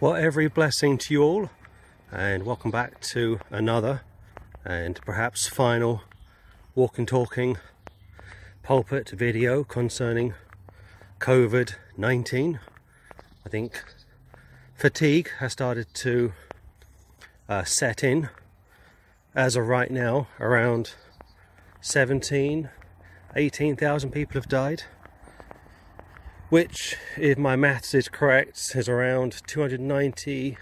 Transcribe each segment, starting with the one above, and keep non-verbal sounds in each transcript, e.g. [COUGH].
Well, every blessing to you all, and welcome back to another and perhaps final walking talking pulpit video concerning COVID 19. I think fatigue has started to uh, set in as of right now, around 17, 18,000 people have died which, if my maths is correct, is around 290,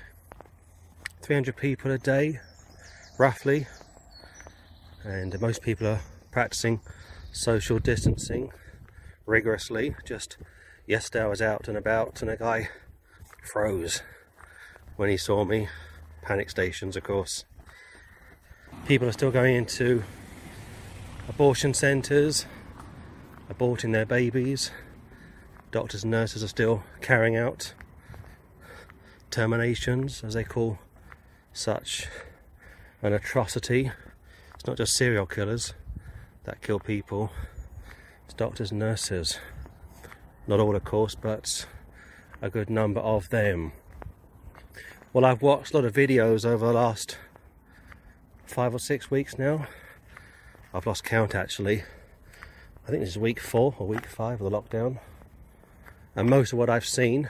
300 people a day, roughly. And most people are practicing social distancing rigorously. Just yesterday I was out and about and a guy froze when he saw me. Panic stations, of course. People are still going into abortion centres, aborting their babies doctors and nurses are still carrying out terminations, as they call such an atrocity. It's not just serial killers that kill people, it's doctors and nurses. Not all, of course, but a good number of them. Well, I've watched a lot of videos over the last five or six weeks now. I've lost count actually. I think this is week four or week five of the lockdown and most of what I've seen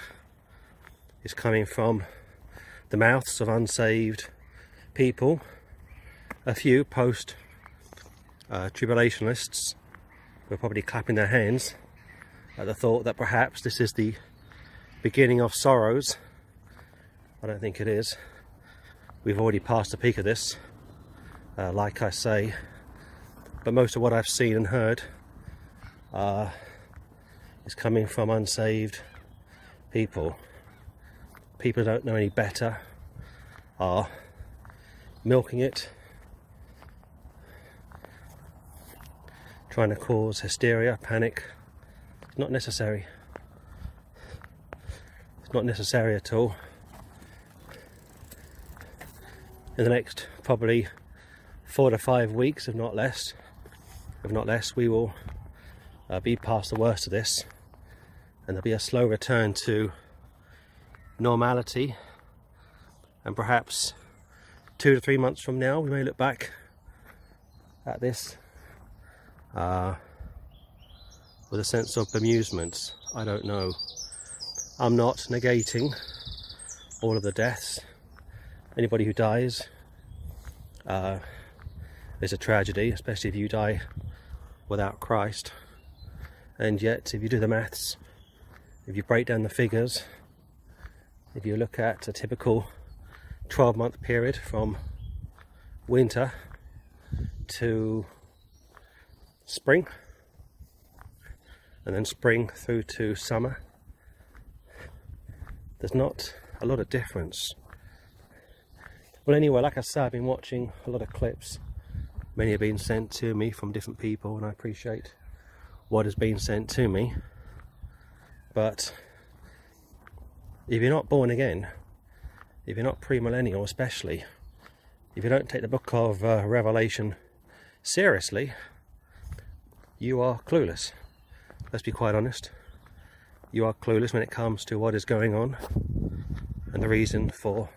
is coming from the mouths of unsaved people, a few post uh, tribulationists are probably clapping their hands at the thought that perhaps this is the beginning of sorrows. I don't think it is. We've already passed the peak of this, uh, like I say, but most of what I've seen and heard uh, is coming from unsaved people. People who don't know any better are milking it, trying to cause hysteria, panic. It's not necessary. It's not necessary at all. In the next probably four to five weeks, if not less, if not less, we will uh, be past the worst of this and there'll be a slow return to normality. And perhaps two to three months from now we may look back at this uh, with a sense of bemusement I don't know. I'm not negating all of the deaths. Anybody who dies uh, is a tragedy especially if you die without Christ. And yet if you do the maths if you break down the figures, if you look at a typical 12 month period from winter to spring, and then spring through to summer, there's not a lot of difference. Well, anyway, like I said, I've been watching a lot of clips. Many have been sent to me from different people, and I appreciate what has been sent to me. But if you're not born again, if you're not premillennial, especially, if you don't take the book of uh, Revelation seriously, you are clueless. Let's be quite honest. You are clueless when it comes to what is going on and the reason for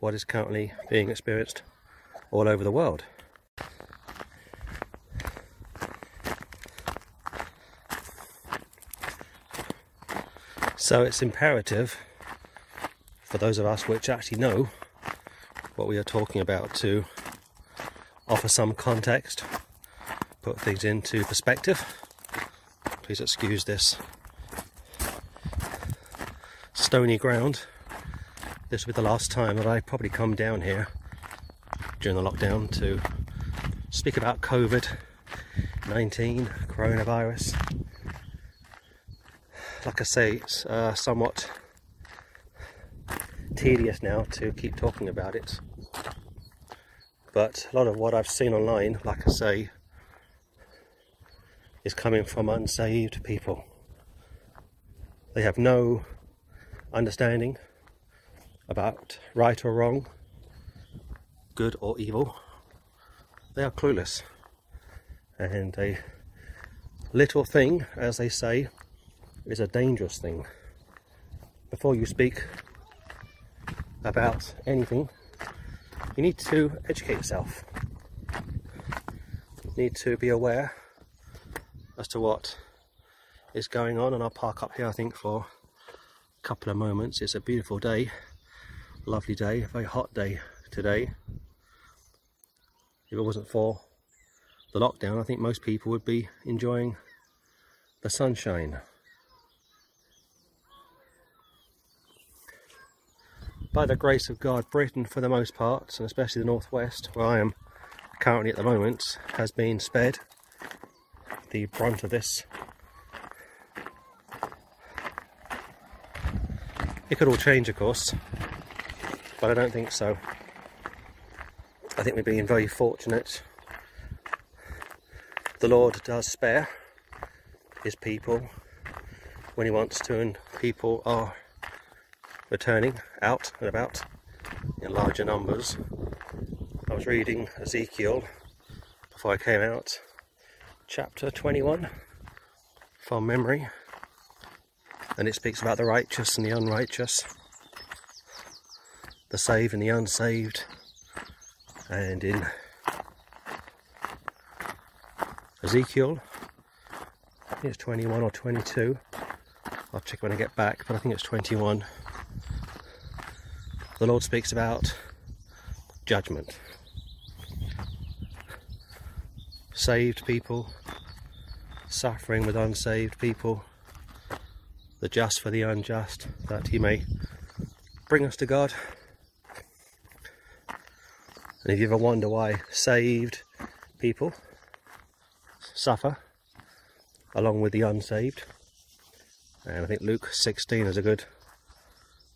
what is currently being experienced all over the world. So it's imperative for those of us which actually know what we are talking about to offer some context, put things into perspective. Please excuse this stony ground. This will be the last time that I probably come down here during the lockdown to speak about COVID 19, coronavirus like I say, it's uh, somewhat tedious now to keep talking about it. But a lot of what I've seen online, like I say, is coming from unsaved people. They have no understanding about right or wrong, good or evil. They are clueless. And a little thing, as they say, is a dangerous thing. Before you speak about anything, you need to educate yourself. You need to be aware as to what is going on, and I'll park up here, I think, for a couple of moments. It's a beautiful day, lovely day, a very hot day today. If it wasn't for the lockdown, I think most people would be enjoying the sunshine. By the grace of God, Britain, for the most part, and especially the northwest, where I am currently at the moment, has been spared the brunt of this. It could all change, of course, but I don't think so. I think we've been very fortunate the Lord does spare his people when he wants to, and people are returning out and about in larger numbers. I was reading Ezekiel before I came out, chapter 21 from memory, and it speaks about the righteous and the unrighteous, the saved and the unsaved, and in Ezekiel. I think it's 21 or 22. I'll check when I get back, but I think it's 21. The Lord speaks about judgment. Saved people suffering with unsaved people, the just for the unjust, that He may bring us to God. And if you ever wonder why saved people suffer along with the unsaved. And I think Luke 16 is a good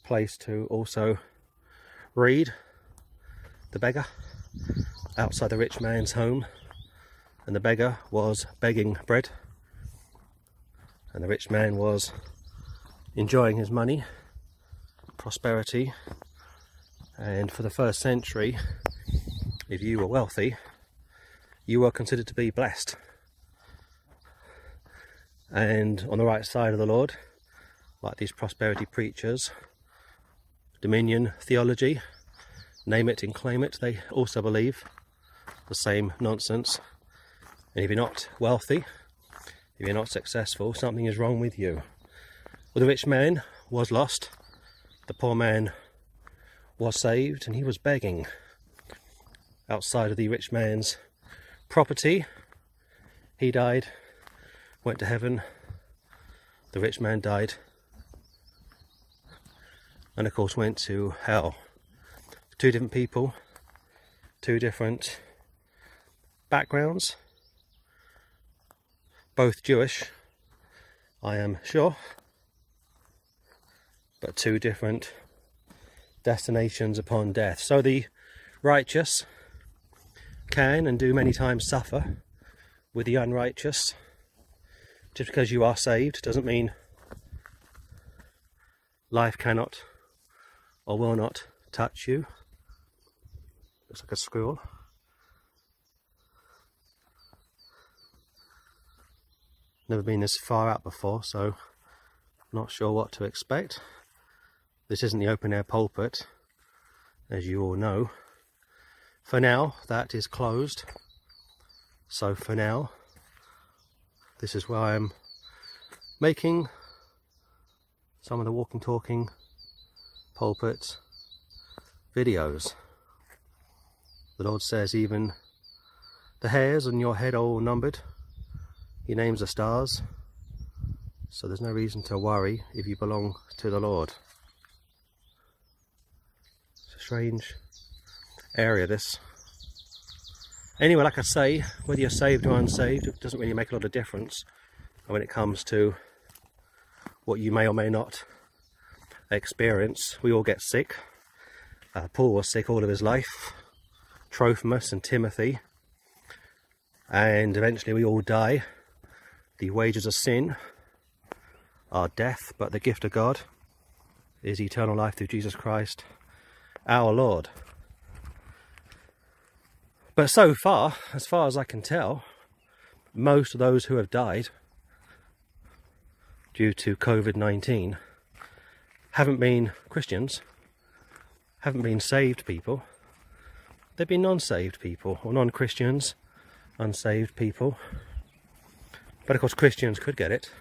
place to also read the beggar outside the rich man's home. And the beggar was begging bread. And the rich man was enjoying his money, prosperity. And for the first century, if you were wealthy, you were considered to be blessed and on the right side of the Lord, like these prosperity preachers, dominion theology, name it and claim it, they also believe the same nonsense. And if you're not wealthy, if you're not successful, something is wrong with you. Well, the rich man was lost, the poor man was saved, and he was begging outside of the rich man's property. He died went to heaven, the rich man died, and of course went to hell. Two different people, two different backgrounds, both Jewish, I am sure, but two different destinations upon death. So the righteous can and do many times suffer with the unrighteous just because you are saved doesn't mean life cannot or will not touch you. Looks like a squirrel. Never been this far out before, so not sure what to expect. This isn't the open air pulpit, as you all know. For now, that is closed. So for now, this is where I am making some of the walking talking pulpit videos. The Lord says even the hairs on your head are all numbered. He names the stars. So there's no reason to worry if you belong to the Lord. It's a strange area this. Anyway, like I say, whether you're saved or unsaved, it doesn't really make a lot of difference when it comes to what you may or may not experience. We all get sick. Uh, Paul was sick all of his life, Trophimus and Timothy, and eventually we all die. The wages of sin are death, but the gift of God is eternal life through Jesus Christ, our Lord. But so far, as far as I can tell, most of those who have died due to COVID 19 haven't been Christians, haven't been saved people. They've been non-saved people or non-Christians, unsaved people. But of course Christians could get it.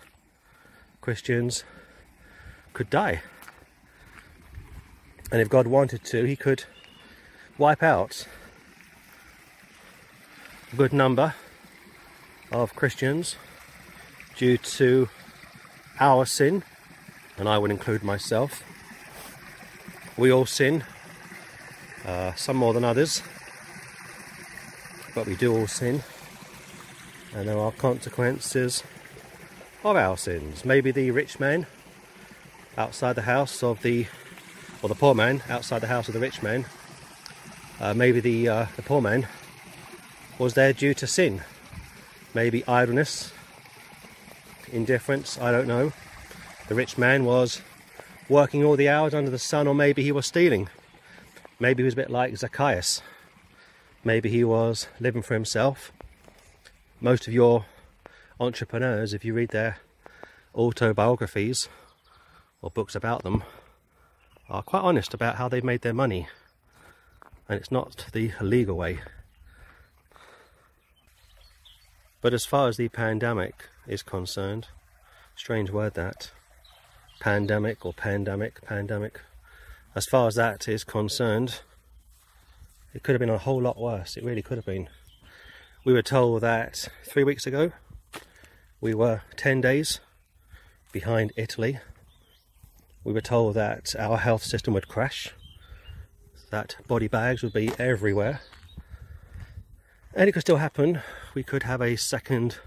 Christians could die. And if God wanted to, he could wipe out a good number of Christians due to our sin, and I would include myself. We all sin, uh, some more than others, but we do all sin, and there are consequences of our sins. Maybe the rich man outside the house of the, or the poor man outside the house of the rich man, uh, maybe the, uh, the poor man was there due to sin. Maybe idleness, indifference, I don't know. The rich man was working all the hours under the sun, or maybe he was stealing. Maybe he was a bit like Zacchaeus. Maybe he was living for himself. Most of your entrepreneurs, if you read their autobiographies or books about them, are quite honest about how they've made their money. And it's not the legal way. But as far as the pandemic is concerned, strange word that, pandemic or pandemic, pandemic, as far as that is concerned, it could have been a whole lot worse. It really could have been. We were told that three weeks ago we were 10 days behind Italy. We were told that our health system would crash, that body bags would be everywhere. And it could still happen. We could have a second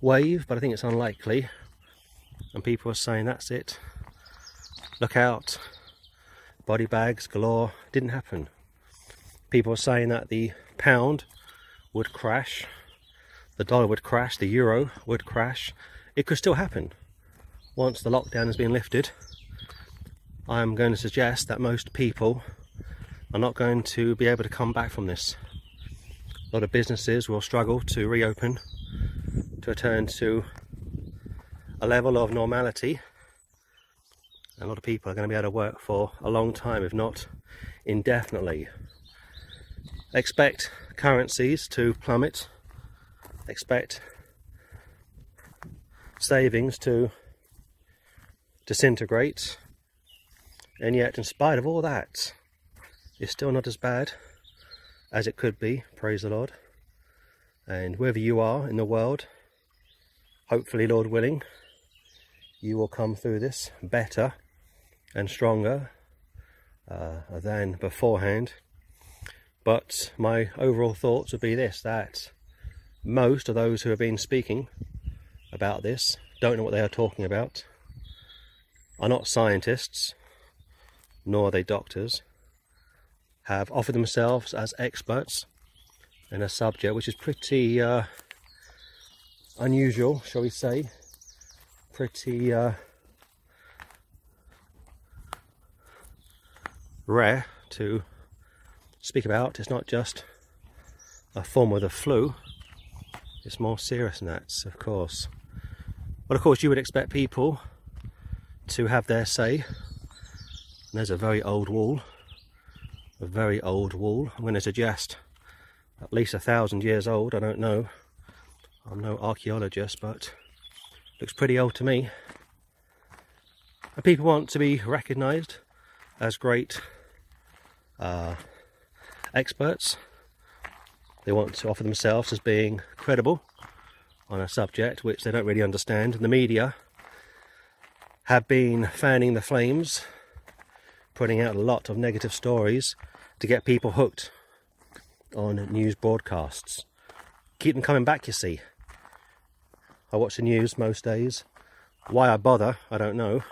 wave, but I think it's unlikely. And people are saying that's it. Look out. Body bags galore. Didn't happen. People are saying that the pound would crash the dollar would crash, the euro would crash. It could still happen once the lockdown has been lifted. I'm going to suggest that most people are not going to be able to come back from this. A lot of businesses will struggle to reopen, to return to a level of normality. A lot of people are going to be able to work for a long time, if not indefinitely. Expect currencies to plummet expect savings to disintegrate and yet in spite of all that it's still not as bad as it could be praise the lord and wherever you are in the world hopefully lord willing you will come through this better and stronger uh, than beforehand. But my overall thoughts would be this that most of those who have been speaking about this don't know what they are talking about, are not scientists, nor are they doctors, have offered themselves as experts in a subject which is pretty uh, unusual, shall we say, pretty uh, rare to speak about. It's not just a form of the flu, it's more serious than that, of course. But of course, you would expect people to have their say. And there's a very old wall, a very old wall. I'm going to suggest at least a thousand years old. I don't know. I'm no archaeologist, but looks pretty old to me. And people want to be recognised as great uh, experts they want to offer themselves as being credible on a subject which they don't really understand. And The media have been fanning the flames, putting out a lot of negative stories to get people hooked on news broadcasts. Keep them coming back, you see. I watch the news most days. Why I bother, I don't know.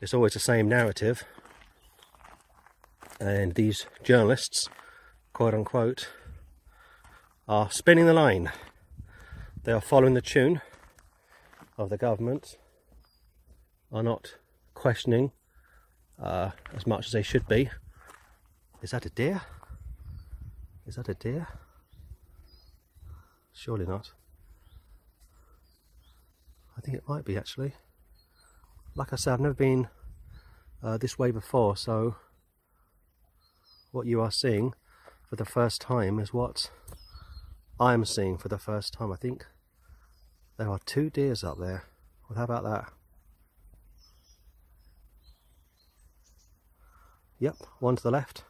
It's always the same narrative. And these journalists, quote unquote, are spinning the line. They are following the tune of the government, are not questioning uh, as much as they should be. Is that a deer? Is that a deer? Surely not. Think it might be actually. Like I said, I've never been uh, this way before, so what you are seeing for the first time is what I'm seeing for the first time. I think there are two deers up there. Well, how about that? Yep, one to the left,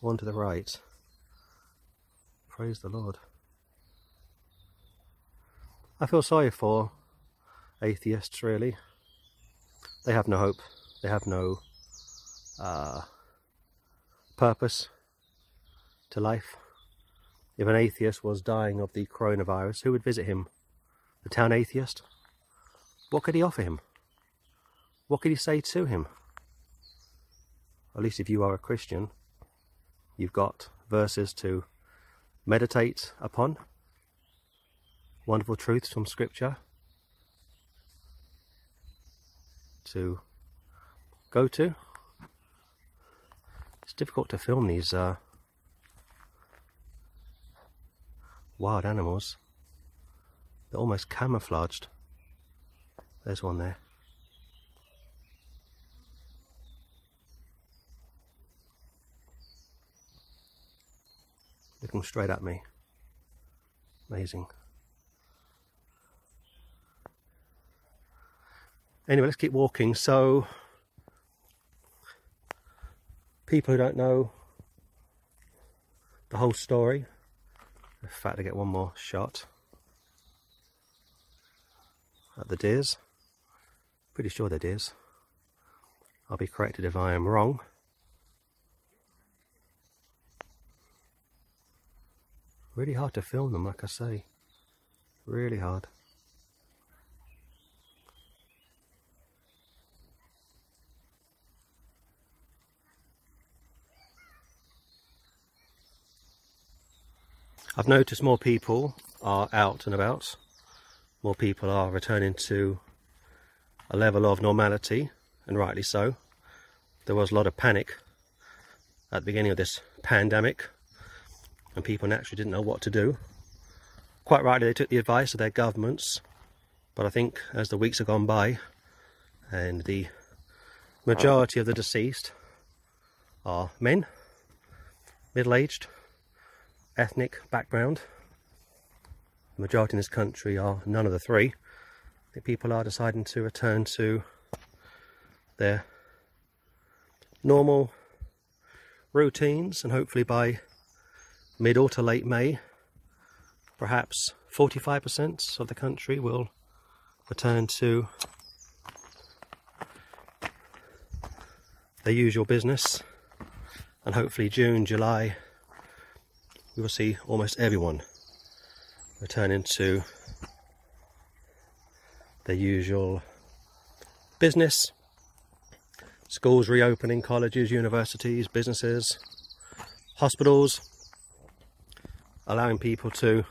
one to the right. Praise the Lord. I feel sorry for atheists, really. They have no hope. They have no uh, purpose to life. If an atheist was dying of the coronavirus, who would visit him? The town atheist? What could he offer him? What could he say to him? At least if you are a Christian, you've got verses to meditate upon, wonderful truths from Scripture to go to. It's difficult to film these uh, wild animals. They're almost camouflaged. There's one there. Looking straight at me. Amazing. Anyway, let's keep walking. So, people who don't know the whole story, in fact, I get one more shot at the deers. Pretty sure they're deers. I'll be corrected if I am wrong. Really hard to film them, like I say. Really hard. I've noticed more people are out and about. More people are returning to a level of normality, and rightly so. There was a lot of panic at the beginning of this pandemic, and people naturally didn't know what to do. Quite rightly, they took the advice of their governments, but I think as the weeks have gone by, and the majority of the deceased are men, middle aged, ethnic background. The majority in this country are none of the three. Think people are deciding to return to their normal routines and hopefully by mid or to late May perhaps 45% of the country will return to their usual business and hopefully June, July we will see almost everyone returning to their usual business, schools reopening, colleges, universities, businesses, hospitals, allowing people to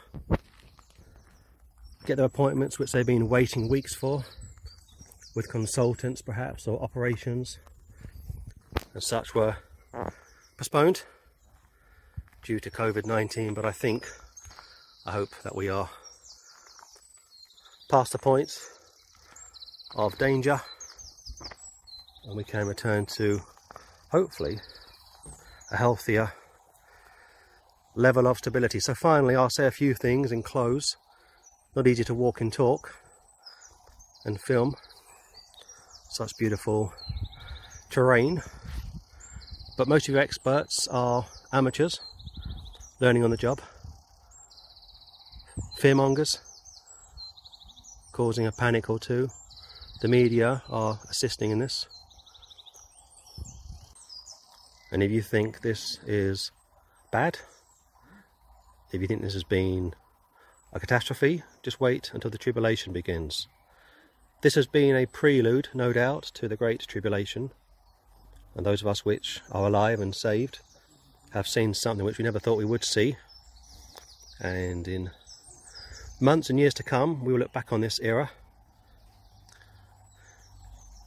get their appointments which they've been waiting weeks for with consultants perhaps or operations and such were postponed due to COVID-19, but I think, I hope that we are past the points of danger and we can return to, hopefully, a healthier level of stability. So finally, I'll say a few things and close. Not easy to walk and talk and film such beautiful terrain. But most of your experts are amateurs learning on the job. Fearmongers, causing a panic or two. The media are assisting in this. And if you think this is bad, if you think this has been a catastrophe, just wait until the tribulation begins. This has been a prelude, no doubt, to the Great Tribulation. And those of us which are alive and saved have seen something which we never thought we would see. And in months and years to come, we will look back on this era,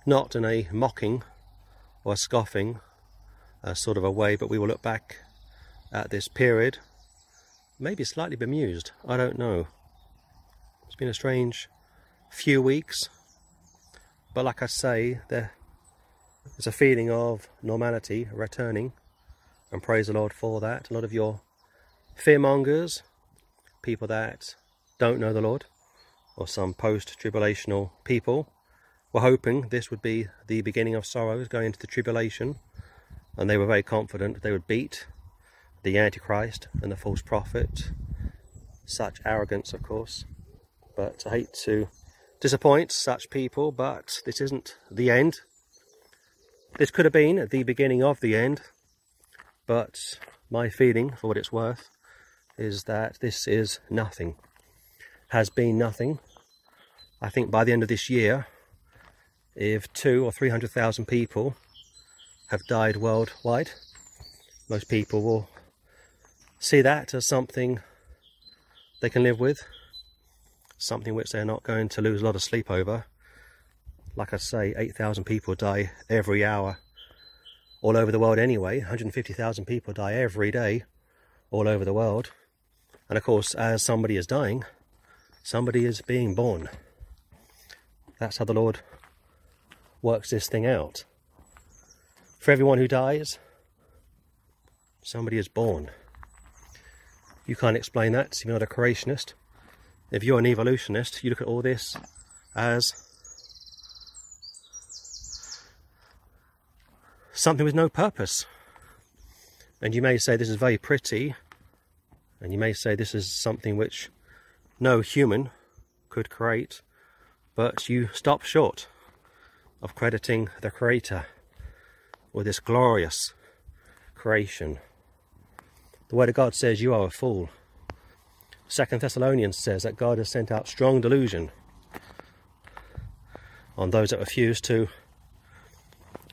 not in a mocking or scoffing uh, sort of a way, but we will look back at this period, maybe slightly bemused, I don't know. It's been a strange few weeks, but like I say, There's a feeling of normality returning, and praise the Lord for that. A lot of your fearmongers, people that don't know the Lord, or some post-tribulational people, were hoping this would be the beginning of sorrows going into the tribulation, and they were very confident they would beat the Antichrist and the false prophet. Such arrogance, of course. But I hate to disappoint such people, but this isn't the end. This could have been the beginning of the end, but my feeling, for what it's worth, is that this is nothing. Has been nothing. I think by the end of this year, if two or three hundred thousand people have died worldwide, most people will see that as something they can live with, something which they're not going to lose a lot of sleep over. Like I say, 8,000 people die every hour all over the world anyway. 150,000 people die every day all over the world. And of course, as somebody is dying, somebody is being born. That's how the Lord works this thing out. For everyone who dies, somebody is born. You can't explain that if you're not a creationist. If you're an evolutionist, you look at all this as something with no purpose. And you may say this is very pretty, and you may say this is something which no human could create, but you stop short of crediting the Creator with this glorious creation. The Word of God says you are a fool. Second Thessalonians says that God has sent out strong delusion on those that refuse to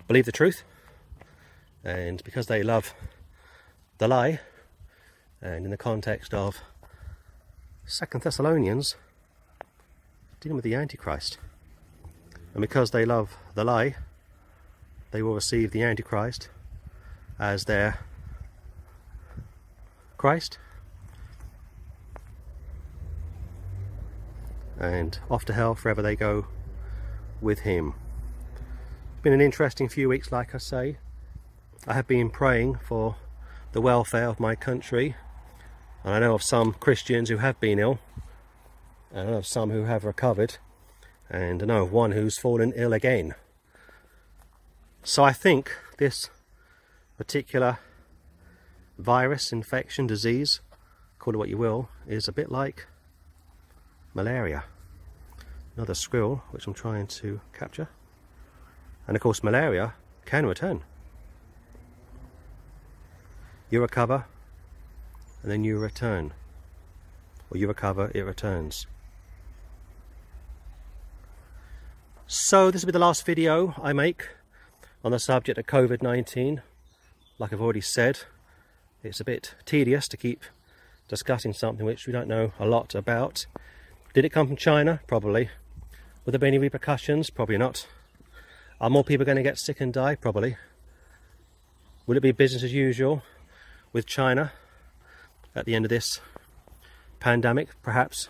believe the truth and because they love the lie and in the context of Second Thessalonians dealing with the Antichrist and because they love the lie they will receive the Antichrist as their Christ and off to hell forever they go with him. Been an interesting few weeks like I say. I have been praying for the welfare of my country and I know of some Christians who have been ill and I know of some who have recovered and I know of one who's fallen ill again. So I think this particular virus, infection, disease, call it what you will, is a bit like malaria. Another squirrel, which I'm trying to capture. And of course, malaria can return. You recover, and then you return. Or you recover, it returns. So this will be the last video I make on the subject of COVID-19. Like I've already said, it's a bit tedious to keep discussing something which we don't know a lot about. Did it come from China? Probably. Will there be any repercussions? Probably not. Are more people going to get sick and die? Probably. Will it be business as usual with China at the end of this pandemic? Perhaps.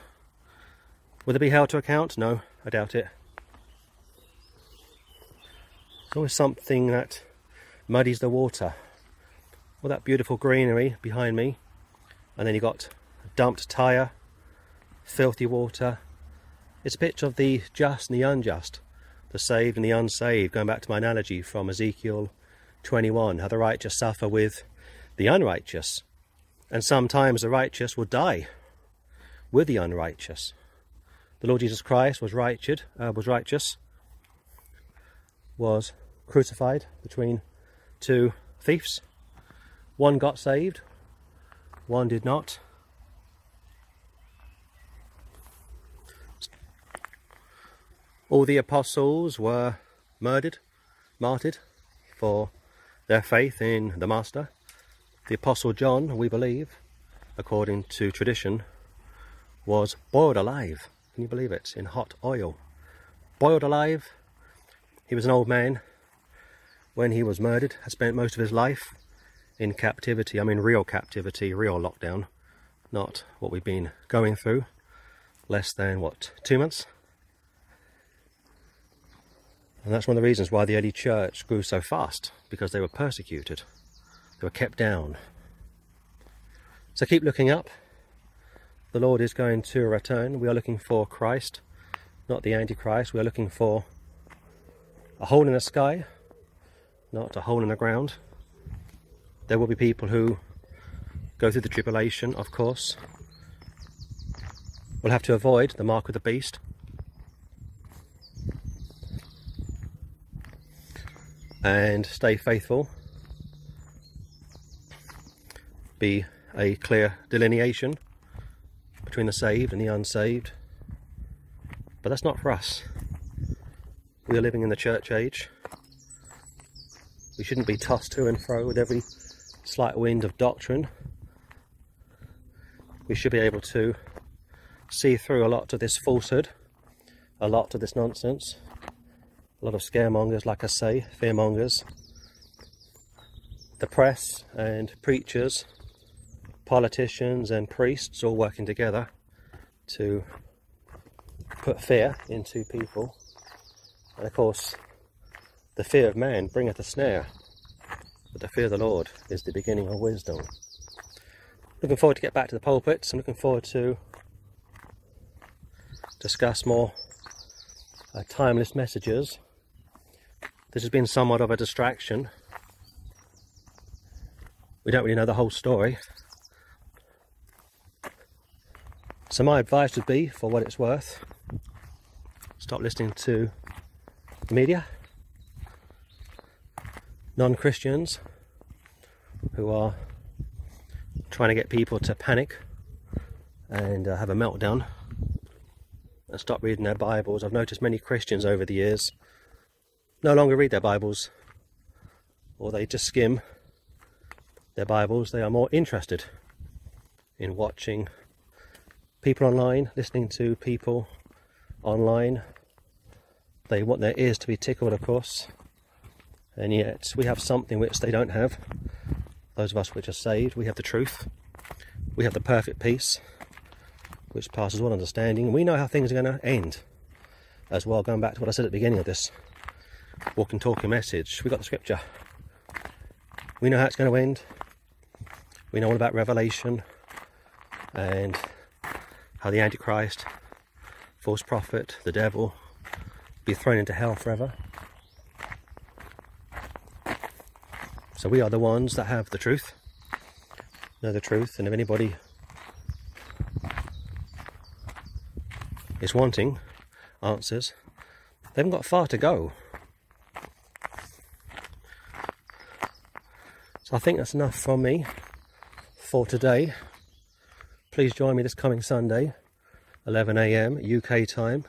Will it be held to account? No, I doubt it. It's always something that muddies the water all that beautiful greenery behind me and then you've got a dumped tyre filthy water it's a picture of the just and the unjust the saved and the unsaved going back to my analogy from Ezekiel 21 how the righteous suffer with the unrighteous and sometimes the righteous will die with the unrighteous the Lord Jesus Christ was righteous uh, was righteous was crucified between two thieves one got saved, one did not. All the apostles were murdered, martyred for their faith in the Master. The Apostle John, we believe, according to tradition, was boiled alive. Can you believe it? In hot oil. Boiled alive. He was an old man when he was murdered, had spent most of his life in captivity. I mean real captivity, real lockdown, not what we've been going through. Less than, what, two months? And that's one of the reasons why the early church grew so fast, because they were persecuted, were kept down. So keep looking up. The Lord is going to return. We are looking for Christ, not the Antichrist. We are looking for a hole in the sky, not a hole in the ground. There will be people who go through the tribulation, of course. We'll have to avoid the mark of the beast. And stay faithful. Be a clear delineation between the saved and the unsaved. But that's not for us. We are living in the church age. We shouldn't be tossed to and fro with every slight wind of doctrine. We should be able to see through a lot of this falsehood, a lot of this nonsense, a lot of scaremongers, like I say, fearmongers. The press and preachers, politicians and priests all working together to put fear into people. And of course, the fear of man bringeth a snare, but the fear of the Lord is the beginning of wisdom. Looking forward to get back to the pulpits. I'm looking forward to discuss more uh, timeless messages. This has been somewhat of a distraction. We don't really know the whole story. So my advice would be, for what it's worth, stop listening to the media non-Christians who are trying to get people to panic and uh, have a meltdown and stop reading their Bibles. I've noticed many Christians over the years no longer read their Bibles or they just skim their Bibles. They are more interested in watching people online, listening to people online. They want their ears to be tickled, of course, and yet we have something which they don't have. Those of us which are saved, we have the truth, we have the perfect peace, which passes all understanding. We know how things are going to end as well. Going back to what I said at the beginning of this walking, talking message, we got the scripture. We know how it's going to end. We know all about Revelation and how the Antichrist, false prophet, the devil, be thrown into hell forever. So we are the ones that have the truth, know the truth, and if anybody is wanting answers, they haven't got far to go. So I think that's enough from me for today. Please join me this coming Sunday, 11am UK time,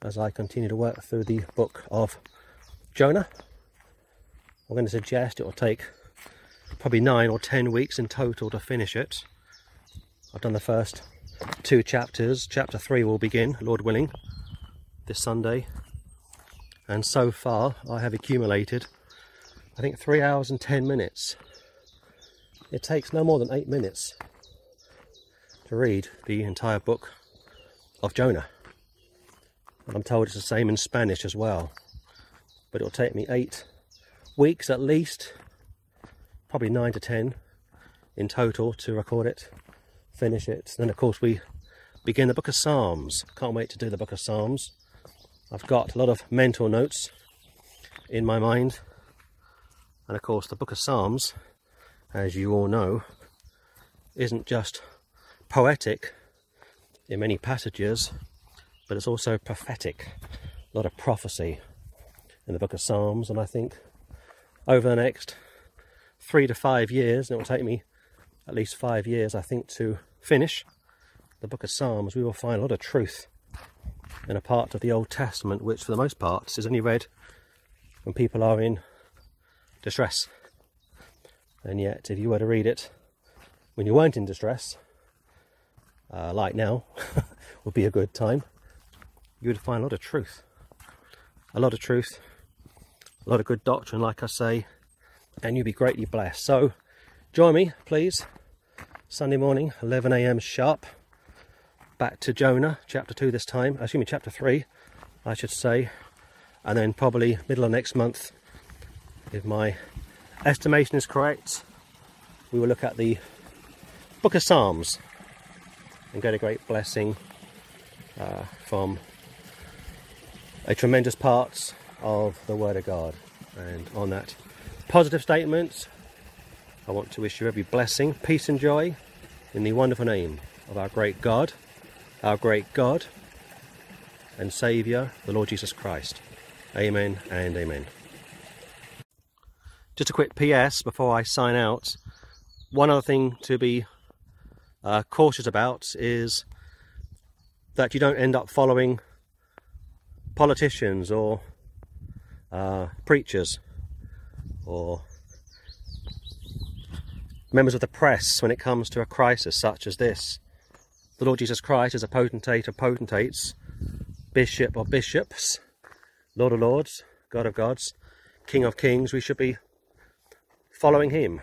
as I continue to work through the book of Jonah. I'm going to suggest it will take probably nine or ten weeks in total to finish it. I've done the first two chapters. Chapter three will begin, Lord willing, this Sunday. And so far, I have accumulated, I think, three hours and ten minutes. It takes no more than eight minutes to read the entire book of Jonah. And I'm told it's the same in Spanish as well. But it'll take me eight weeks at least, probably nine to ten in total to record it, finish it. Then, of course, we begin the book of Psalms. Can't wait to do the book of Psalms. I've got a lot of mental notes in my mind, and of course, the book of Psalms, as you all know, isn't just poetic in many passages, but it's also prophetic. A lot of prophecy in the book of Psalms, and I think over the next three to five years, and it will take me at least five years, I think, to finish the book of Psalms, we will find a lot of truth in a part of the Old Testament, which for the most part is only read when people are in distress. And yet, if you were to read it when you weren't in distress, uh, like now, [LAUGHS] would be a good time, you would find a lot of truth. A lot of truth a lot of good doctrine, like I say, and you'll be greatly blessed. So, join me, please, Sunday morning, 11 a.m. sharp. Back to Jonah, chapter 2 this time, excuse me, chapter 3, I should say. and then probably middle of next month, if my estimation is correct, we will look at the Book of Psalms and get a great blessing uh, from a tremendous part of the Word of God. And on that positive statement, I want to wish you every blessing, peace, and joy in the wonderful name of our great God, our great God and Saviour, the Lord Jesus Christ. Amen and amen. Just a quick PS before I sign out. One other thing to be uh, cautious about is that you don't end up following politicians or uh, preachers or members of the press when it comes to a crisis such as this. The Lord Jesus Christ is a potentate of potentates, bishop of bishops, Lord of lords, God of gods, King of kings. We should be following him,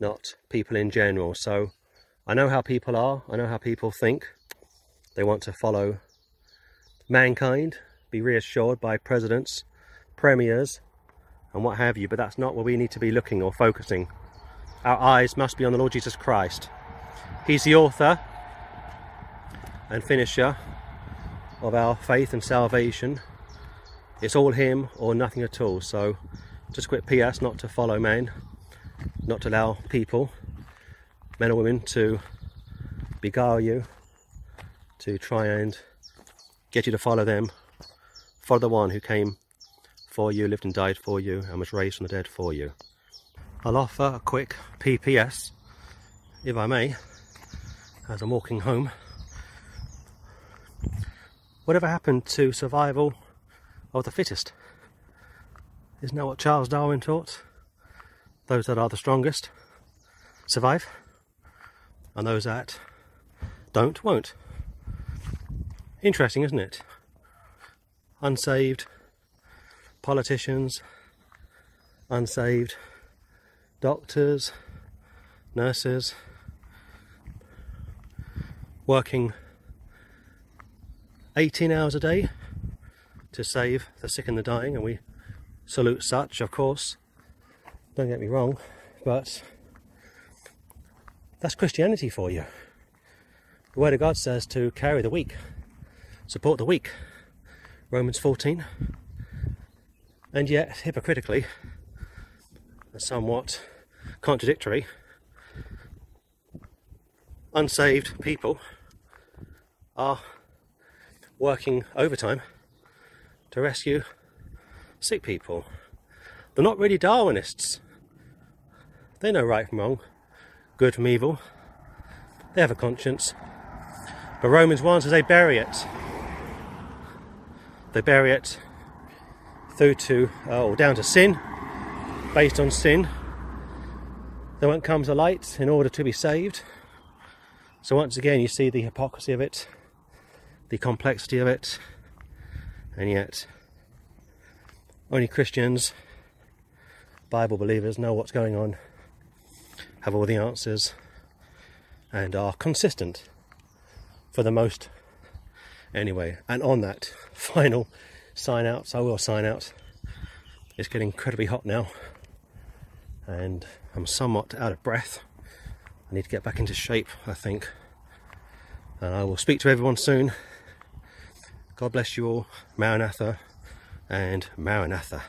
not people in general. So I know how people are, I know how people think. They want to follow mankind, be reassured by presidents, premiers, and what have you, but that's not where we need to be looking or focusing. Our eyes must be on the Lord Jesus Christ. He's the author and finisher of our faith and salvation. It's all Him or nothing at all. So, just a quick PS not to follow man, not to allow people, men or women, to beguile you, to try and get you to follow them. Follow the one who came for you, lived and died for you, and was raised from the dead for you. I'll offer a quick PPS, if I may, as I'm walking home. Whatever happened to survival of the fittest? Isn't that what Charles Darwin taught? Those that are the strongest survive, and those that don't won't. Interesting, isn't it? Unsaved politicians, unsaved doctors, nurses, working 18 hours a day to save the sick and the dying, and we salute such, of course. Don't get me wrong, but that's Christianity for you. The Word of God says to carry the weak, support the weak. Romans 14. And yet, hypocritically, somewhat contradictory, unsaved people are working overtime to rescue sick people. They're not really Darwinists. They know right from wrong, good from evil. They have a conscience. But Romans 1 says they bury it. They bury it through to, uh, or down to sin, based on sin. They won't come to light in order to be saved. So once again, you see the hypocrisy of it, the complexity of it, and yet only Christians, Bible believers, know what's going on, have all the answers, and are consistent for the most anyway. And on that [LAUGHS] final sign out, so I will sign out. It's getting incredibly hot now, and I'm somewhat out of breath. I need to get back into shape, I think. And I will speak to everyone soon. God bless you all. Maranatha and Maranatha.